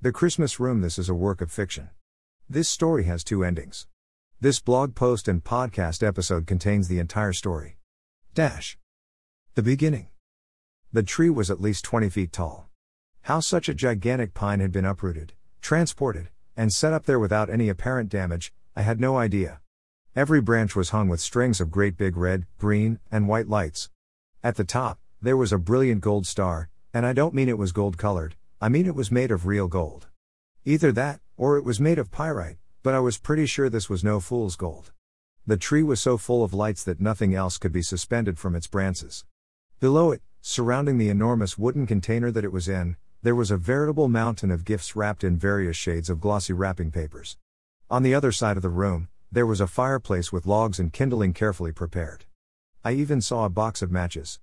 The Christmas Room This is a work of fiction. This story has two endings. This blog post and podcast episode contains the entire story. Dash. The beginning. The tree was at least 20 feet tall. How such a gigantic pine had been uprooted, transported, and set up there without any apparent damage, I had no idea. Every branch was hung with strings of great big red, green, and white lights. At the top, there was a brilliant gold star, and I don't mean it was gold colored, I mean it was made of real gold. Either that, or it was made of pyrite, but I was pretty sure this was no fool's gold. The tree was so full of lights that nothing else could be suspended from its branches. Below it, surrounding the enormous wooden container that it was in, there was a veritable mountain of gifts wrapped in various shades of glossy wrapping papers. On the other side of the room, there was a fireplace with logs and kindling carefully prepared. I even saw a box of matches.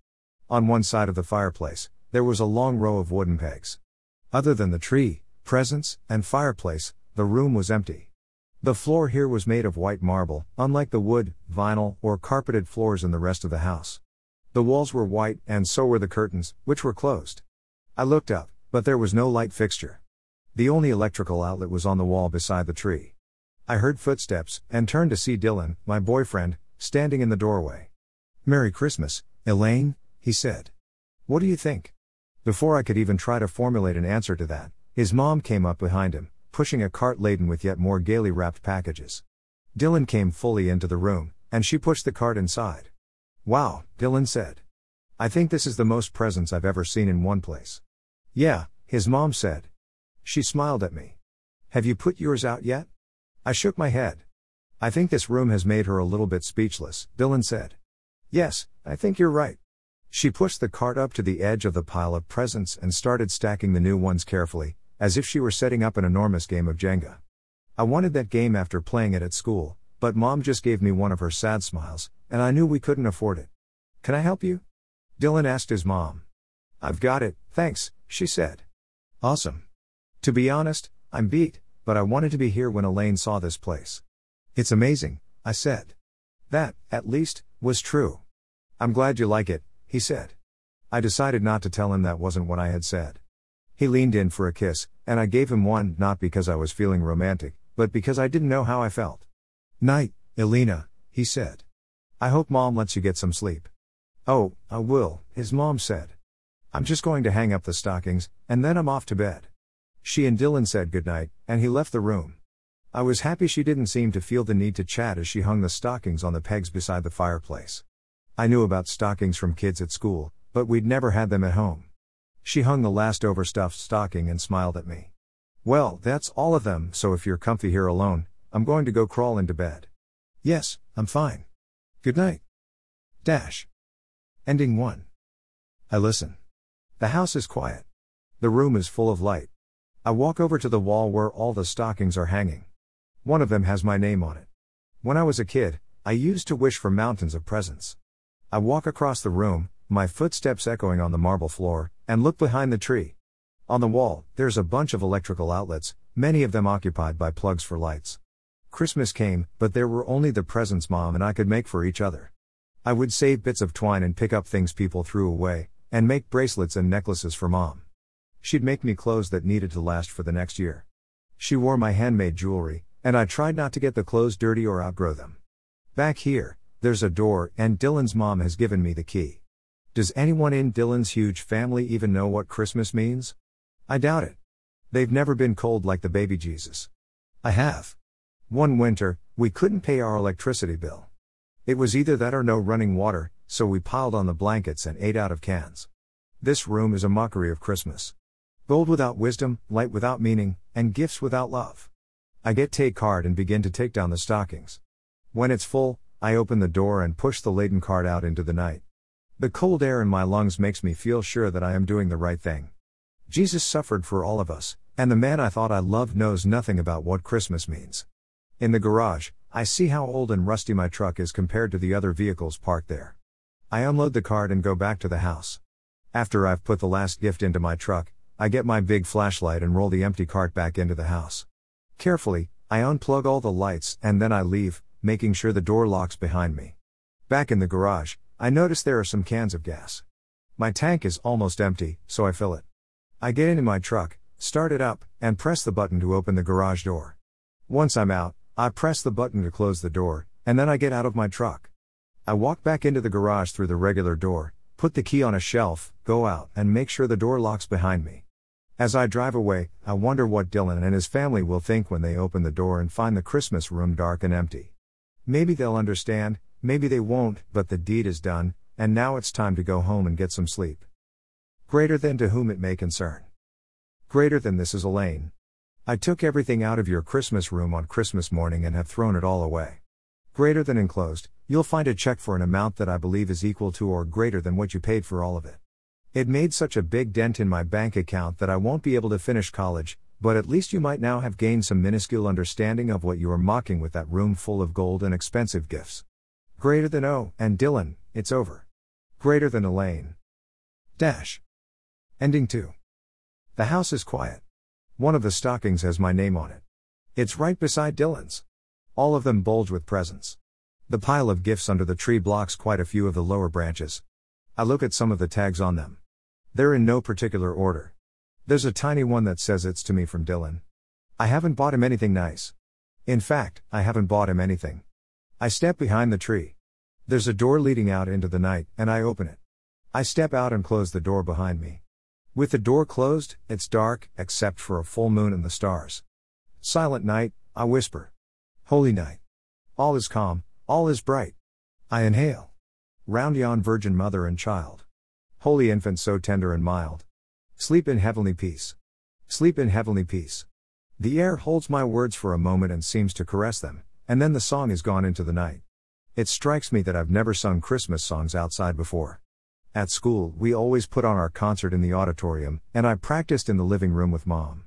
On one side of the fireplace, there was a long row of wooden pegs. Other than the tree, presents, and fireplace, the room was empty. The floor here was made of white marble, unlike the wood, vinyl, or carpeted floors in the rest of the house. The walls were white, and so were the curtains, which were closed. I looked up, but there was no light fixture. The only electrical outlet was on the wall beside the tree. I heard footsteps, and turned to see Dylan, my boyfriend, standing in the doorway. Merry Christmas, Elaine, he said. What do you think? Before I could even try to formulate an answer to that, his mom came up behind him, pushing a cart laden with yet more gaily wrapped packages. Dylan came fully into the room, and she pushed the cart inside. Wow, Dylan said. I think this is the most presents I've ever seen in one place. Yeah, his mom said. She smiled at me. Have you put yours out yet? I shook my head. I think this room has made her a little bit speechless, Dylan said. Yes, I think you're right. She pushed the cart up to the edge of the pile of presents and started stacking the new ones carefully, as if she were setting up an enormous game of Jenga. I wanted that game after playing it at school, but mom just gave me one of her sad smiles, and I knew we couldn't afford it. Can I help you? Dylan asked his mom. I've got it, thanks, she said. Awesome. To be honest, I'm beat, but I wanted to be here when Elaine saw this place. It's amazing, I said. That, at least, was true. I'm glad you like it, he said. I decided not to tell him that wasn't what I had said. He leaned in for a kiss, and I gave him one not because I was feeling romantic, but because I didn't know how I felt. Night, Elena, he said. I hope mom lets you get some sleep. Oh, I will, his mom said. I'm just going to hang up the stockings, and then I'm off to bed. She and Dylan said goodnight, and he left the room. I was happy she didn't seem to feel the need to chat as she hung the stockings on the pegs beside the fireplace. I knew about stockings from kids at school, but we'd never had them at home. She hung the last overstuffed stocking and smiled at me. Well, that's all of them, so if you're comfy here alone, I'm going to go crawl into bed. Yes, I'm fine. Good night. Dash. Ending 1. I listen. The house is quiet. The room is full of light. I walk over to the wall where all the stockings are hanging. One of them has my name on it. When I was a kid, I used to wish for mountains of presents. I walk across the room, my footsteps echoing on the marble floor, and look behind the tree. On the wall, there's a bunch of electrical outlets, many of them occupied by plugs for lights. Christmas came, but there were only the presents mom and I could make for each other. I would save bits of twine and pick up things people threw away, and make bracelets and necklaces for mom. She'd make me clothes that needed to last for the next year. She wore my handmade jewelry, and I tried not to get the clothes dirty or outgrow them. Back here, there's a door, and Dylan's mom has given me the key. Does anyone in Dylan's huge family even know what Christmas means? I doubt it. They've never been cold like the baby Jesus. I have. One winter, we couldn't pay our electricity bill. It was either that or no running water, so we piled on the blankets and ate out of cans. This room is a mockery of Christmas. Gold without wisdom, light without meaning, and gifts without love. I get take card and begin to take down the stockings. When it's full, I open the door and push the laden cart out into the night. The cold air in my lungs makes me feel sure that I am doing the right thing. Jesus suffered for all of us, and the man I thought I loved knows nothing about what Christmas means. In the garage, I see how old and rusty my truck is compared to the other vehicles parked there. I unload the cart and go back to the house. After I've put the last gift into my truck, I get my big flashlight and roll the empty cart back into the house. Carefully, I unplug all the lights and then I leave, making sure the door locks behind me. Back in the garage, I notice there are some cans of gas. My tank is almost empty, so I fill it. I get into my truck, start it up, and press the button to open the garage door. Once I'm out, I press the button to close the door, and then I get out of my truck. I walk back into the garage through the regular door, put the key on a shelf, go out, and make sure the door locks behind me. As I drive away, I wonder what Dylan and his family will think when they open the door and find the Christmas room dark and empty. Maybe they'll understand, maybe they won't, but the deed is done, and now it's time to go home and get some sleep. Greater than to whom it may concern. Greater than this is Elaine. I took everything out of your Christmas room on Christmas morning and have thrown it all away. Greater than enclosed, you'll find a check for an amount that I believe is equal to or greater than what you paid for all of it. It made such a big dent in my bank account that I won't be able to finish college, but at least you might now have gained some minuscule understanding of what you are mocking with that room full of gold and expensive gifts. Greater than O, and Dylan, it's over. Greater than Elaine. Dash. Ending 2. The house is quiet. One of the stockings has my name on it. It's right beside Dylan's. All of them bulge with presents. The pile of gifts under the tree blocks quite a few of the lower branches. I look at some of the tags on them. They're in no particular order. There's a tiny one that says it's to me from Dylan. I haven't bought him anything nice. In fact, I haven't bought him anything. I step behind the tree. There's a door leading out into the night, and I open it. I step out and close the door behind me. With the door closed, it's dark, except for a full moon and the stars. Silent night, I whisper. Holy night. All is calm, all is bright. I inhale. Round yon Virgin Mother and Child. Holy Infant so tender and mild. Sleep in heavenly peace. Sleep in heavenly peace. The air holds my words for a moment and seems to caress them, and then the song is gone into the night. It strikes me that I've never sung Christmas songs outside before. At school, we always put on our concert in the auditorium, and I practiced in the living room with mom.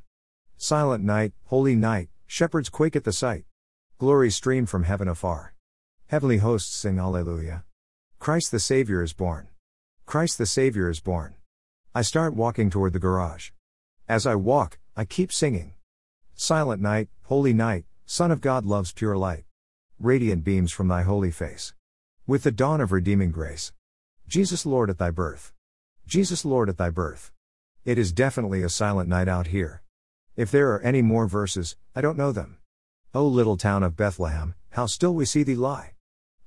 Silent night, holy night, shepherds quake at the sight. Glory stream from heaven afar. Heavenly hosts sing Alleluia. Christ the Savior is born. Christ the Savior is born. I start walking toward the garage. As I walk, I keep singing. Silent night, holy night, Son of God loves pure light. Radiant beams from thy holy face. With the dawn of redeeming grace. Jesus Lord at thy birth. Jesus Lord at thy birth. It is definitely a silent night out here. If there are any more verses, I don't know them. O little town of Bethlehem, how still we see thee lie.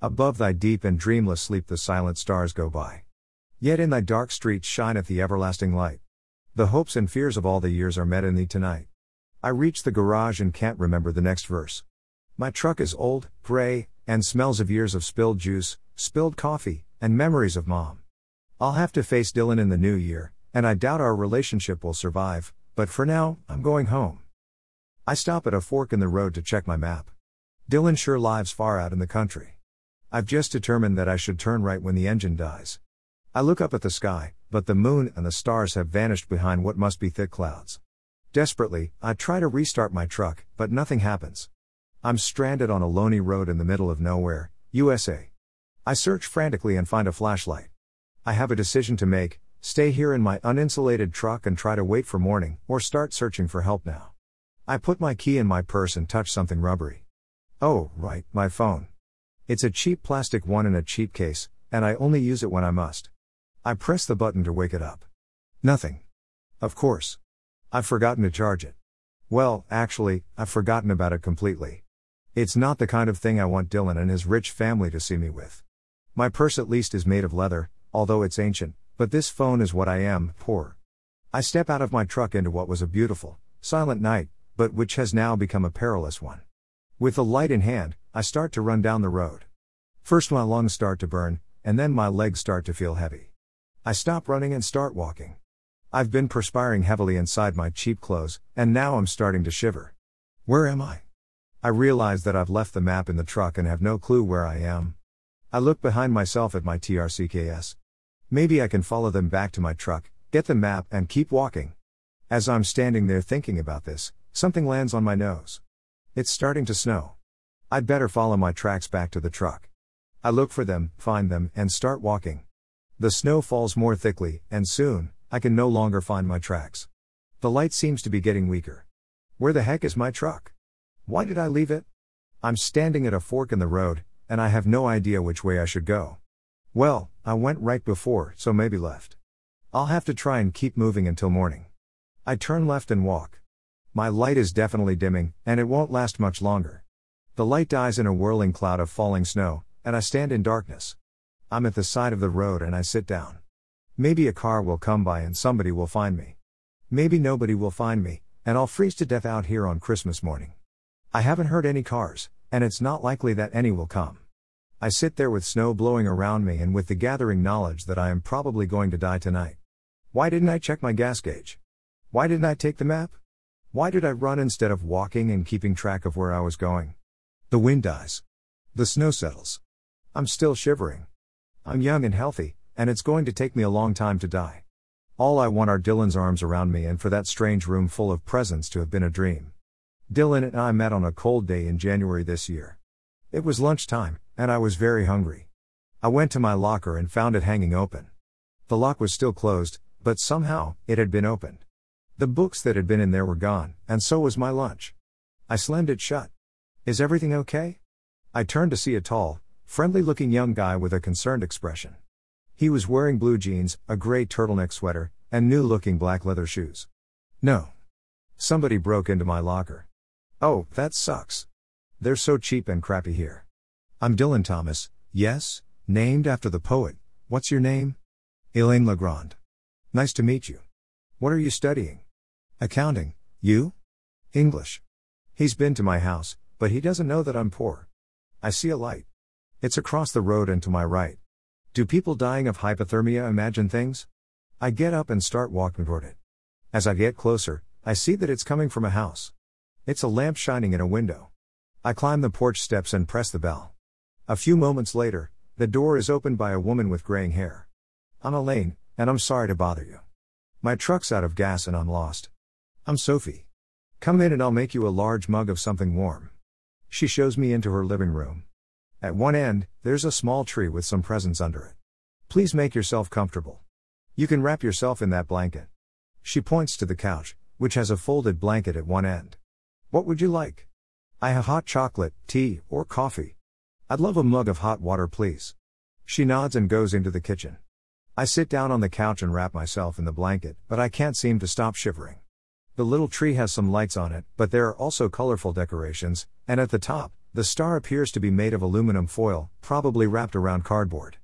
Above thy deep and dreamless sleep the silent stars go by. Yet in thy dark streets shineth the everlasting light. The hopes and fears of all the years are met in thee tonight. I reach the garage and can't remember the next verse. My truck is old, gray, and smells of years of spilled juice, spilled coffee, and memories of mom. I'll have to face Dylan in the new year, and I doubt our relationship will survive, but for now, I'm going home. I stop at a fork in the road to check my map. Dylan sure lives far out in the country. I've just determined that I should turn right when the engine dies. I look up at the sky, but the moon and the stars have vanished behind what must be thick clouds. Desperately, I try to restart my truck, but nothing happens. I'm stranded on a lonely road in the middle of nowhere, USA. I search frantically and find a flashlight. I have a decision to make stay here in my uninsulated truck and try to wait for morning, or start searching for help now. I put my key in my purse and touch something rubbery. Oh, right, my phone. It's a cheap plastic one in a cheap case, and I only use it when I must. I press the button to wake it up. Nothing. Of course. I've forgotten to charge it. Well, actually, I've forgotten about it completely. It's not the kind of thing I want Dylan and his rich family to see me with. My purse at least is made of leather, although it's ancient, but this phone is what I am, poor. I step out of my truck into what was a beautiful, silent night, but which has now become a perilous one. With the light in hand, I start to run down the road. First, my lungs start to burn, and then my legs start to feel heavy. I stop running and start walking. I've been perspiring heavily inside my cheap clothes, and now I'm starting to shiver. Where am I? I realize that I've left the map in the truck and have no clue where I am. I look behind myself at my TRCKS. Maybe I can follow them back to my truck, get the map, and keep walking. As I'm standing there thinking about this, something lands on my nose. It's starting to snow. I'd better follow my tracks back to the truck. I look for them, find them, and start walking. The snow falls more thickly, and soon, I can no longer find my tracks. The light seems to be getting weaker. Where the heck is my truck? Why did I leave it? I'm standing at a fork in the road, and I have no idea which way I should go. Well, I went right before, so maybe left. I'll have to try and keep moving until morning. I turn left and walk. My light is definitely dimming, and it won't last much longer. The light dies in a whirling cloud of falling snow, and I stand in darkness. I'm at the side of the road and I sit down. Maybe a car will come by and somebody will find me. Maybe nobody will find me, and I'll freeze to death out here on Christmas morning. I haven't heard any cars, and it's not likely that any will come. I sit there with snow blowing around me and with the gathering knowledge that I am probably going to die tonight. Why didn't I check my gas gauge? Why didn't I take the map? Why did I run instead of walking and keeping track of where I was going? The wind dies. The snow settles. I'm still shivering. I'm young and healthy, and it's going to take me a long time to die. All I want are Dylan's arms around me and for that strange room full of presents to have been a dream. Dylan and I met on a cold day in January this year. It was lunchtime, and I was very hungry. I went to my locker and found it hanging open. The lock was still closed, but somehow, it had been opened. The books that had been in there were gone, and so was my lunch. I slammed it shut. Is everything okay? I turned to see a tall, friendly looking young guy with a concerned expression. He was wearing blue jeans, a gray turtleneck sweater, and new looking black leather shoes. No. Somebody broke into my locker. Oh, that sucks. They're so cheap and crappy here. I'm Dylan Thomas, yes, named after the poet. What's your name? Elaine Legrand. Nice to meet you. What are you studying? Accounting, you? English. He's been to my house, but he doesn't know that I'm poor. I see a light. It's across the road and to my right. Do people dying of hypothermia imagine things? I get up and start walking toward it. As I get closer, I see that it's coming from a house. It's a lamp shining in a window. I climb the porch steps and press the bell. A few moments later, the door is opened by a woman with graying hair. I'm Elaine, and I'm sorry to bother you. My truck's out of gas and I'm lost. I'm Sophie. Come in and I'll make you a large mug of something warm. She shows me into her living room. At one end, there's a small tree with some presents under it. Please make yourself comfortable. You can wrap yourself in that blanket. She points to the couch, which has a folded blanket at one end. What would you like? I have hot chocolate, tea, or coffee. I'd love a mug of hot water, please. She nods and goes into the kitchen. I sit down on the couch and wrap myself in the blanket, but I can't seem to stop shivering. The little tree has some lights on it, but there are also colorful decorations, and at the top, the star appears to be made of aluminum foil, probably wrapped around cardboard.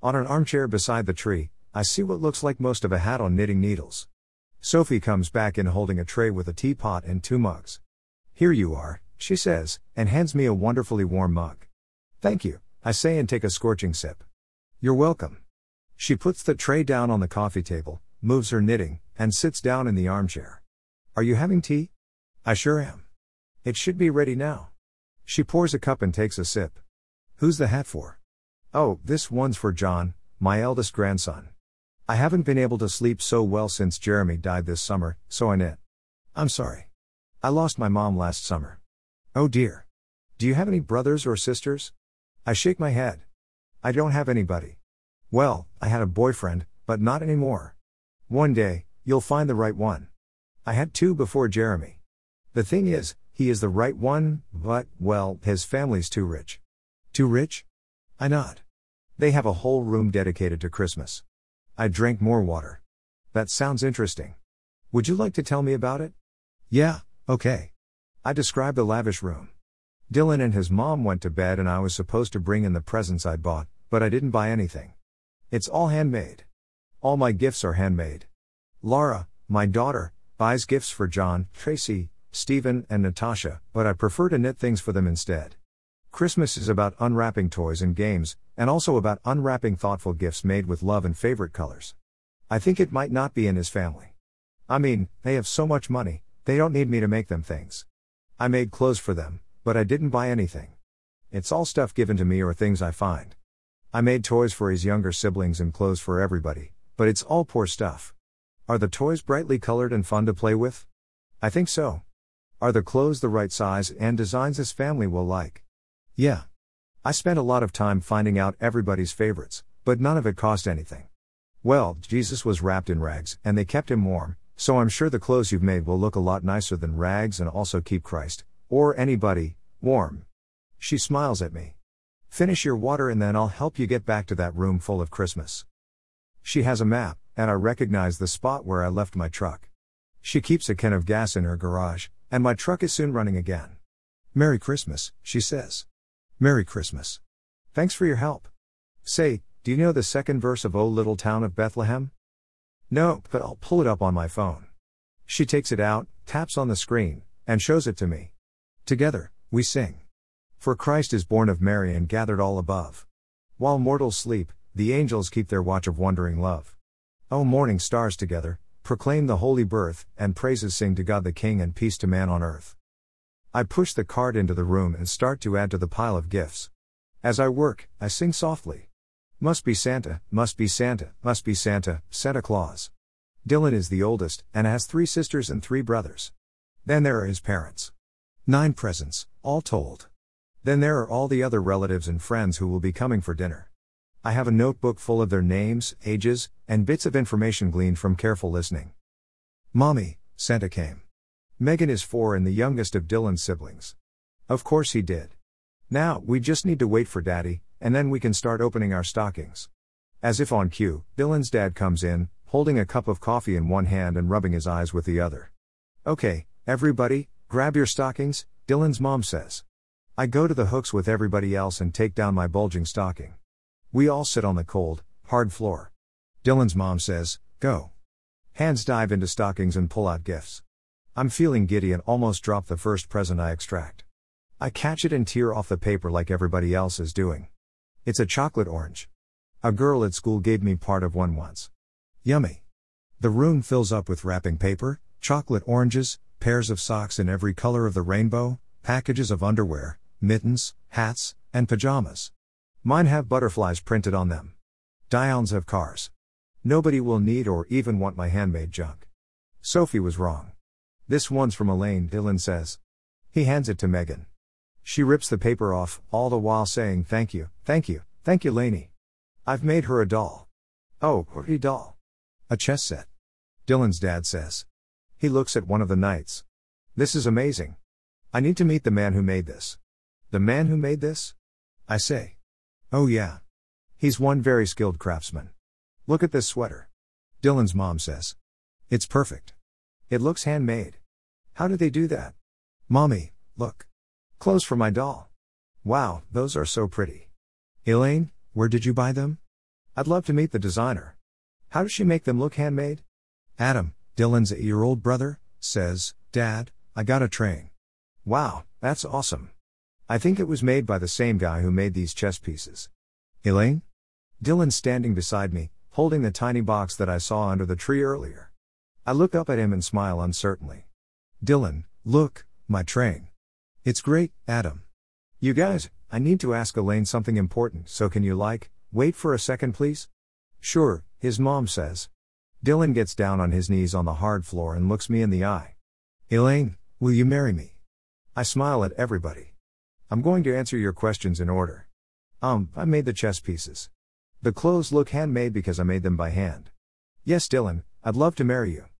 On an armchair beside the tree, I see what looks like most of a hat on knitting needles. Sophie comes back in holding a tray with a teapot and two mugs. Here you are, she says, and hands me a wonderfully warm mug. Thank you, I say and take a scorching sip. You're welcome. She puts the tray down on the coffee table, moves her knitting, and sits down in the armchair. Are you having tea? I sure am. It should be ready now. She pours a cup and takes a sip. Who's the hat for? Oh, this one's for John, my eldest grandson. I haven't been able to sleep so well since Jeremy died this summer, so I knit. I'm sorry. I lost my mom last summer. Oh dear. Do you have any brothers or sisters? I shake my head. I don't have anybody. Well, I had a boyfriend, but not anymore. One day, you'll find the right one. I had two before Jeremy. The thing is, he is the right one, but, well, his family's too rich. Too rich? I nod. They have a whole room dedicated to Christmas. I drank more water. That sounds interesting. Would you like to tell me about it? Yeah, okay. I describe the lavish room. Dylan and his mom went to bed and I was supposed to bring in the presents I'd bought, but I didn't buy anything. It's all handmade. All my gifts are handmade. Laura, my daughter, buys gifts for John, Tracy, Stephen, and Natasha, but I prefer to knit things for them instead. Christmas is about unwrapping toys and games, and also about unwrapping thoughtful gifts made with love and favorite colors. I think it might not be in his family. I mean, they have so much money, they don't need me to make them things. I made clothes for them, but I didn't buy anything. It's all stuff given to me or things I find. I made toys for his younger siblings and clothes for everybody, but it's all poor stuff. Are the toys brightly colored and fun to play with? I think so. Are the clothes the right size and designs his family will like? Yeah. I spent a lot of time finding out everybody's favorites, but none of it cost anything. Well, Jesus was wrapped in rags, and they kept him warm, so I'm sure the clothes you've made will look a lot nicer than rags and also keep Christ, or anybody, warm. She smiles at me. Finish your water and then I'll help you get back to that room full of Christmas. She has a map, and I recognize the spot where I left my truck. She keeps a can of gas in her garage, and my truck is soon running again. Merry Christmas, she says. Merry Christmas. Thanks for your help. Say, do you know the second verse of O Little Town of Bethlehem? No, but I'll pull it up on my phone. She takes it out, taps on the screen, and shows it to me. Together, we sing. For Christ is born of Mary and gathered all above. While mortals sleep, the angels keep their watch of wondering love. O morning stars together, proclaim the holy birth, and praises sing to God the King and peace to man on earth. I push the card into the room and start to add to the pile of gifts. As I work, I sing softly. Must be Santa, must be Santa, must be Santa, Santa Claus. Dylan is the oldest, and has three sisters and three brothers. Then there are his parents. Nine presents, all told. Then there are all the other relatives and friends who will be coming for dinner. I have a notebook full of their names, ages, and bits of information gleaned from careful listening. Mommy, Santa came. Megan is four and the youngest of Dylan's siblings. Of course he did. Now, we just need to wait for daddy, and then we can start opening our stockings. As if on cue, Dylan's dad comes in, holding a cup of coffee in one hand and rubbing his eyes with the other. Okay, everybody, grab your stockings, Dylan's mom says. I go to the hooks with everybody else and take down my bulging stocking. We all sit on the cold, hard floor. Dylan's mom says, Go. Hands dive into stockings and pull out gifts. I'm feeling giddy and almost drop the first present I extract. I catch it and tear off the paper like everybody else is doing. It's a chocolate orange. A girl at school gave me part of one once. Yummy. The room fills up with wrapping paper, chocolate oranges, pairs of socks in every color of the rainbow, packages of underwear, mittens, hats, and pajamas. Mine have butterflies printed on them. Dion's have cars. Nobody will need or even want my handmade junk. Sophie was wrong. This one's from Elaine, Dylan says. He hands it to Megan. She rips the paper off, all the while saying thank you, thank you, thank you, Laney. I've made her a doll. Oh, a doll. A chess set. Dylan's dad says. He looks at one of the knights. This is amazing. I need to meet the man who made this. The man who made this? I say. Oh, yeah. He's one very skilled craftsman. Look at this sweater. Dylan's mom says. It's perfect. It looks handmade. How do they do that? Mommy, look. Clothes for my doll. Wow, those are so pretty. Elaine, where did you buy them? I'd love to meet the designer. How does she make them look handmade? Adam, Dylan's eight year old brother, says, Dad, I got a train. Wow, that's awesome. I think it was made by the same guy who made these chess pieces. Elaine? Dylan's standing beside me, holding the tiny box that I saw under the tree earlier. I look up at him and smile uncertainly. Dylan, look, my train. It's great, Adam. You guys, I need to ask Elaine something important, so can you like, wait for a second please? Sure, his mom says. Dylan gets down on his knees on the hard floor and looks me in the eye. Elaine, will you marry me? I smile at everybody. I'm going to answer your questions in order. Um, I made the chess pieces. The clothes look handmade because I made them by hand. Yes, Dylan, I'd love to marry you.